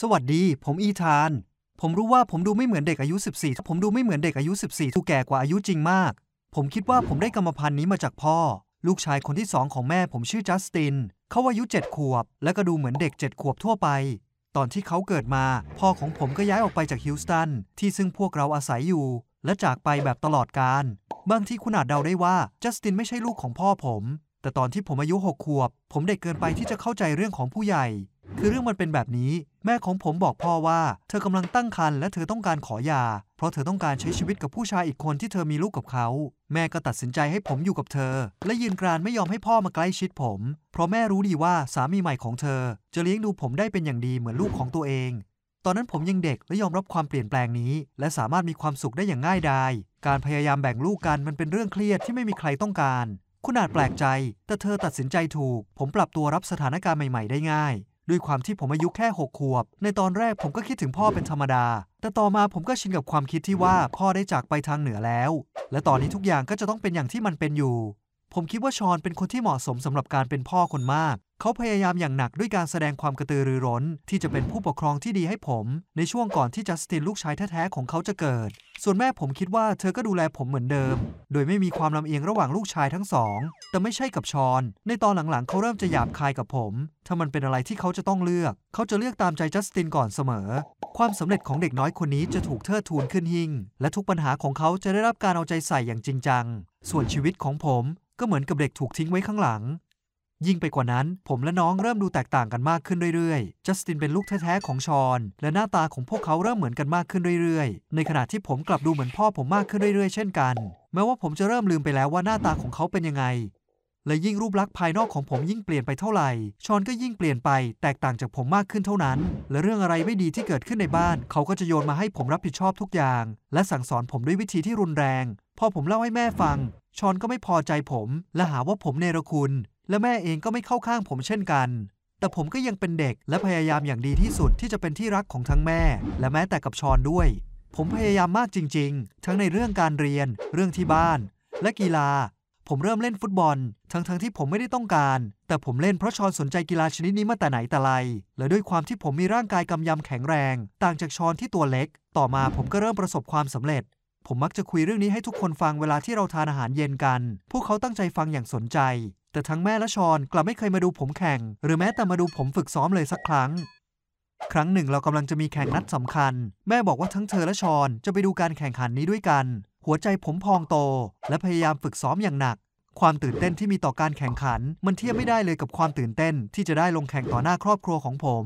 สวัสดี ผมอีธาน ผมรู้ว่าผมดูไม่เหมือนเด็กอายุ 14 ผมดูไม่เหมือนเด็กอายุ 14ทูแก่กว่าอายุจริงมาก ผมคิดว่าผมได้กรรมพันธุ์นี้มาจากพ่อ ลูกชายคนที่สองของแม่ผมชื่อจัสติน เขาอายุ 7 ขวบ และก็ดูเหมือนเด็ก 7 ขวบทั่วไป ตอนที่เขาเกิดมา พ่อของผมก็ย้ายออกไปจากฮิลสตัน ที่ซึ่งพวกเราอาศัยอยู่ และจากไปแบบตลอดกาลบางที่คุณอาจเดาได้ว่าจัสตินไม่ใช่ลูกของพ่อผม แต่ตอนที่ผมอายุ 6 ขวบ ผมเด็กเกินไปที่จะเข้าใจเรื่องของผู้ใหญ่ คือเรื่องมันเป็นแบบนี้ แม่ของผมบอกพ่อว่า เธอกำลังตั้งครรภ์และเธอต้องการขอยา เพราะเธอต้องการใช้ชีวิตกับผู้ชายอีกคนที่เธอมีลูกกับเขา แม่ก็ตัดสินใจให้ผมอยู่กับเธอ และยืนกรานไม่ยอมให้พ่อมาใกล้ชิดผม เพราะแม่รู้ดีว่าสามีใหม่ของเธอ จะเลี้ยงดูผมได้เป็นอย่างดีเหมือนลูกของตัวเอง ตอนนั้นผมยังเด็กและยอมรับความเปลี่ยนแปลงนี้ และสามารถมีความสุขได้อย่างง่ายดายการพยายามแบ่งลูกกันมันเป็นเรื่องเครียดที่ไม่มีใครต้องการ คุณอาจแปลกใจ แต่เธอตัดสินใจถูก ผมปรับตัวรับสถานการณ์ใหม่ ๆ ได้ง่าย ด้วยความที่ผมอายุแค่6ขวบ ในตอนแรกผมก็คิดถึงพ่อเป็นธรรมดา แต่ต่อมาผมก็ชินกับความคิดที่ว่าพ่อได้จากไปทางเหนือแล้ว และตอนนี้ทุกอย่างก็จะต้องเป็นอย่างที่มันเป็นอยู่ ผมคิดว่าชอนเป็นคนที่เหมาะสมสำหรับการเป็นพ่อคนมาก เขาพยายามอย่างหนักด้วยการแสดงความกระตือรือร้น ที่จะเป็นผู้ปกครองที่ดีให้ผม ในช่วงก่อนที่จัสตินลูกชายแท้ๆของเขาจะเกิด ส่วนแม่ผมคิดว่าเธอก็ดูแลผมเหมือนเดิม โดยไม่มีความลำเอียงระหว่างลูกชายทั้งสอง แต่ไม่ใช่กับชอน ในตอนหลังๆ เขาเริ่มจะหยาบคายกับผม ถ้ามันเป็นอะไรที่เขาจะต้องเลือก เขาจะเลือกตามใจจัสตินก่อนเสมอ ความสำเร็จของเด็กน้อยคนนี้จะถูกเทิดทูนขึ้นหิ่งและทุกปัญหาของเขาจะได้รับการเอาใจใส่อย่างจริงจัง ส่วนชีวิตของผมก็เหมือนกับเด็กถูกทิ้งไว้ข้างหลัง ยิ่งไปกว่านั้น ผมและน้องเริ่มดูแตกต่างกันมากขึ้นเรื่อยๆ จัสตินเป็นลูกแท้ๆของชอน และหน้าตาของพวกเขาเริ่มเหมือนกันมากขึ้นเรื่อยๆ ในขณะที่ผมกลับดูเหมือนพ่อผมมากขึ้นเรื่อยๆ เช่นกัน แม้ว่าผมจะเริ่มลืมไปแล้วว่าหน้าตาของเขาเป็นยังไง และยิ่งรูปลักษณ์ภายนอกของผมยิ่งเปลี่ยนไปเท่าไหร่ ชอนก็ยิ่งเปลี่ยนไป แตกต่างจากผมมากขึ้นเท่านั้น และเรื่องอะไรไม่ดีที่เกิดขึ้นในบ้าน เขาก็จะโยนมาให้ผมรับผิดชอบทุกอย่าง และสั่งสอนผมด้วยวิธีที่รุนแรง พอผมเล่าให้แม่ฟัง ชอนก็ไม่พอใจผม และหาว่าผมเนรคุณ และแม่เองก็ไม่เข้าข้างผมเช่นกัน แต่ผมก็ยังเป็นเด็กและพยายามอย่างดีที่สุดที่จะเป็นที่รักของทั้งแม่ และแม้แต่กับชอนด้วย ผมพยายามมากจริง ๆ ทั้งในเรื่องการเรียน เรื่องที่บ้าน และกีฬา ผมเริ่มเล่นฟุตบอล ทั้งๆทที่ผมไม่ได้ต้องการ แต่ผมเล่นเพราะชอนสนใจกีฬาชนิดนี้มาแต่ไหนแต่ไร และด้วยความที่ผมมีร่างกายกำยำแข็งแรง ต่างจากชอนที่ตัวเล็ก ต่อมาผมก็เริ่มประสบความสำเร็จผมมักจะคุยเรื่องนี้ให้ทุกคนฟังเวลาที่เราทานอาหารเย็นกัน พวกเขาตั้งใจฟังอย่างสนใจ แต่ทั้งแม่และชอนกลับไม่เคยมาดูผมแข่ง หรือแม้แต่มาดูผมฝึกซ้อมเลยสักครั้ง ครั้งหนึ่งเรากำลังจะมีแข่งนัดสำคัญ แม่บอกว่าทั้งเธอและชอนจะไปดูการแข่งขันนี้ด้วยกัน หัวใจผมพองโต และพยายามฝึกซ้อมอย่างหนัก ความตื่นเต้นที่มีต่อการแข่งขัน มันเทียบไม่ได้เลยกับความตื่นเต้นที่จะได้ลงแข่งต่อหน้าครอบครัวของผม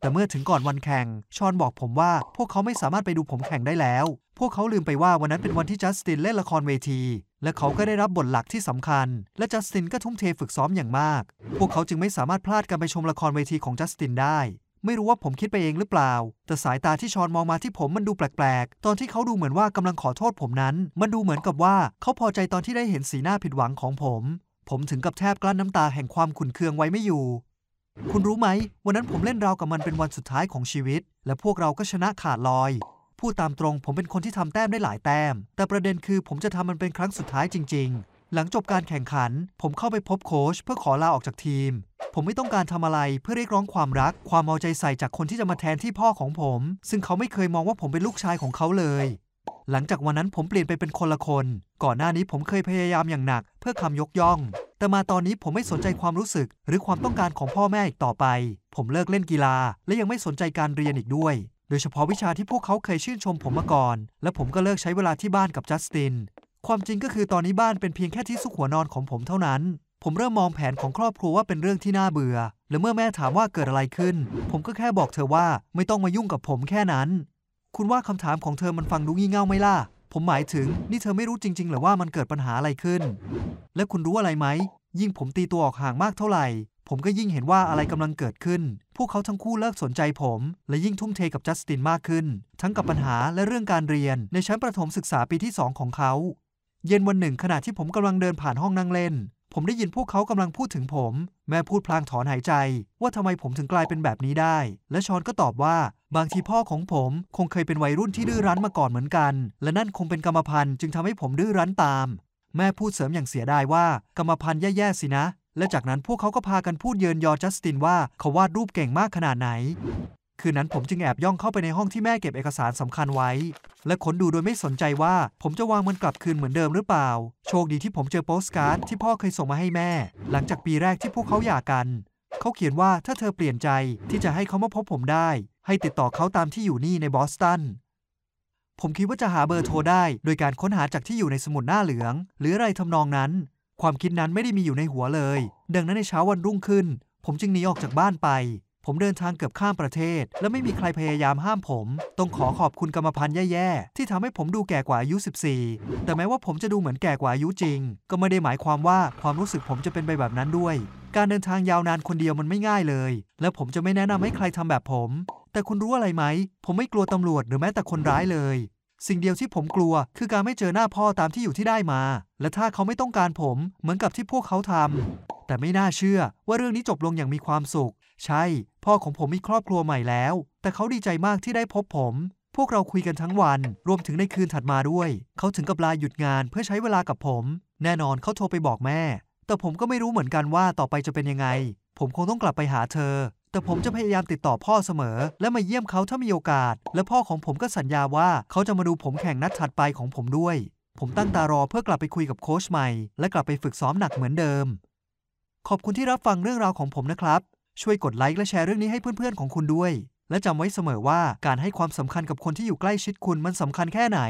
แต่เมื่อถึงก่อนวันแข่ง ชอนบอกผมว่าพวกเขาไม่สามารถไปดูผมแข่งได้แล้ว พวกเขาลืมไปว่าวันนั้นเป็นวันที่จัสตินเล่นละครเวที และเขาก็ได้รับบทหลักที่สำคัญ และจัสตินก็ทุ่มเทฝึกซ้อมอย่างมาก พวกเขาจึงไม่สามารถพลาดการไปชมละครเวทีของจัสตินได้ ไม่รู้ว่าผมคิดไปเองหรือเปล่า แต่สายตาที่ชอนมองมาที่ผมมันดูแปลกๆ ตอนที่เขาดูเหมือนว่ากำลังขอโทษผมนั้น มันดูเหมือนกับว่าเขาพอใจตอนที่ได้เห็นสีหน้าผิดหวังของผม ผมถึงกับแทบกลั้นน้ำตาแห่งความขุ่นเคืองไว้ไม่อยู่ คุณรู้ไหม วันนั้นผมเล่นราวกับมันเป็นวันสุดท้ายของชีวิต และพวกเราก็ชนะขาดลอย พูดตามตรงผมเป็นคนที่ทำแต้มได้หลายแต้ม แต่ประเด็นคือผมจะทำมันเป็นครั้งสุดท้ายจริง ๆ หลังจบการแข่งขัน ผมเข้าไปพบโค้ชเพื่อขอลาออกจากทีม ผมไม่ต้องการทำอะไรเพื่อเรียกร้องความรัก ความเอาใจใส่จากคนที่จะมาแทนที่พ่อของผม ซึ่งเขาไม่เคยมองว่าผมเป็นลูกชายของเขาเลย หลังจากวันนั้นผมเปลี่ยนไปเป็นคนละคน ก่อนหน้านี้ผมเคยพยายามอย่างหนัก เพื่อคำยกย่อง แต่มาตอนนี้ผมไม่สนใจความรู้สึก หรือความต้องการของพ่อแม่อีกต่อไป ผมเลิกเล่นกีฬา และยังไม่สนใจการเรียนอีกด้วย โดยเฉพาะวิชาที่พวกเขาเคยชื่นชมผมมาก่อน และผมก็เลิกใช้เวลาที่บ้านกับจัสติน ความจริงก็คือตอนนี้บ้านเป็นเพียงแค่ที่ซุกหัวนอนของผมเท่านั้น ผมเริ่มมองแผนของครอบครัวว่าเป็นเรื่องที่น่าเบื่อ และเมื่อแม่ถามว่าเกิดอะไรขึ้น ผมก็แค่บอกเธอว่าไม่ต้องมายุ่งกับผมแค่นั้น คุณว่าคำถามของเธอมันฟังดูงี่เง่าไหมล่ะผมหมายถึง นี่เธอไม่รู้จริงๆหรือว่ามันเกิดปัญหาอะไรขึ้น และคุณรู้อะไรไหม ยิ่งผมตีตัวออกห่างมากเท่าไหร่ ผมก็ยิ่งเห็นว่าอะไรกำลังเกิดขึ้น พวกเขาทั้งคู่เลิกสนใจผม และยิ่งทุ่มเทกับจัสตินมากขึ้น ทั้งกับปัญหาและเรื่องการเรียนในชั้นประถมศึกษาปีที่ 2 ของเขา เย็นวันหนึ่งขณะที่ผมกำลังเดินผ่านห้องนั่งเล่น ผมได้ยินพวกเขากำลังพูดถึงผม แม่พูดพลางถอนหายใจ ว่าทำไมผมถึงกลายเป็นแบบนี้ได้ และชอนก็ตอบว่าบางทีพ่อของผมคงเคยเป็นวัยรุ่นที่ดื้อรั้นมาก่อนเหมือนกัน และนั่นคงเป็นกรรมพันธุ์จึงทำให้ผมดื้อรั้นตาม แม่พูดเสริมอย่างเสียดายว่า กรรมพันธุ์แย่ๆสินะ และจากนั้นพวกเขาก็พากันพูดเยินยอจัสตินว่าเขาวาดรูปเก่งมากขนาดไหน คืนนั้นผมจึงแอบย่องเข้าไปในห้องที่แม่เก็บเอกสารสำคัญไว้ และค้นดูโดยไม่สนใจว่า ผมจะวางมันกลับคืนเหมือนเดิมหรือเปล่า โชคดีที่ผมเจอโปสการ์ดที่พ่อเคยส่งมาให้แม่ หลังจากปีแรกที่พวกเขาหย่ากัน เขาเขียนว่าถ้าเธอเปลี่ยนใจที่จะให้เขามาพบผมได้ ให้ติดต่อเขาตามที่อยู่นี่ในบอสตัน ผมคิดว่าจะหาเบอร์โทรได้ โดยการค้นหาจากที่อยู่ในสมุดหน้าเหลือง หรืออะไรทำนองนั้น ความคิดนั้นไม่ได้มีอยู่ในหัวเลย ดังนั้นในเช้าวันรุ่งขึ้น ผมจึงหนีออกจากบ้านไป ผมเดินทางเกือบข้ามประเทศ และไม่มีใครพยายามห้ามผม ต้องขอขอบคุณกรรมพันธุ์แย่ๆที่ทำให้ผมดูแก่กว่าอายุ 14 แต่แม้ว่าผมจะดูเหมือนแก่กว่าอายุจริง ก็ไม่ได้หมายความว่าความรู้สึกผมจะเป็นไปแบบนั้นด้วยการเดินทางยาวนานคนเดียวมันไม่ง่ายเลย และผมจะไม่แนะนำให้ใครทำแบบผม แต่คุณรู้อะไรไหม ผมไม่กลัวตำรวจหรือแม้แต่คนร้ายเลย สิ่งเดียวที่ผมกลัว คือการไม่เจอหน้าพ่อตามที่อยู่ที่ได้มา และถ้าเขาไม่ต้องการผมเหมือนกับที่พวกเขาทำแต่ไม่น่าเชื่อว่าเรื่องนี้จบลงอย่างมีความสุข ใช่ พ่อของผมมีครอบครัวใหม่แล้ว แต่เขาดีใจมากที่ได้พบผม พวกเราคุยกันทั้งวัน รวมถึงในคืนถัดมาด้วย เขาถึงกับลาหยุดงานเพื่อใช้เวลากับผม แน่นอนเขาโทรไปบอกแม่ แต่ผมก็ไม่รู้เหมือนกันว่าต่อไปจะเป็นยังไง ผมคงต้องกลับไปหาเธอ แต่ผมจะพยายามติดต่อพ่อเสมอ และมาเยี่ยมเขาถ้ามีโอกาส และพ่อของผมก็สัญญาว่าเขาจะมาดูผมแข่งนัดถัดไปของผมด้วย ผมตั้งตารอเพื่อกลับไปคุยกับโค้ชใหม่ และกลับไปฝึกซ้อมหนักเหมือนเดิม ขอบคุณที่รับฟังเรื่องราวของผมนะครับ ช่วยกดไลค์และแชร์เรื่องนี้ให้เพื่อนๆของคุณด้วย และจำไว้เสมอว่าการให้ความสำคัญกับคนที่อยู่ใกล้ชิดคุณมันสำคัญแค่ไหน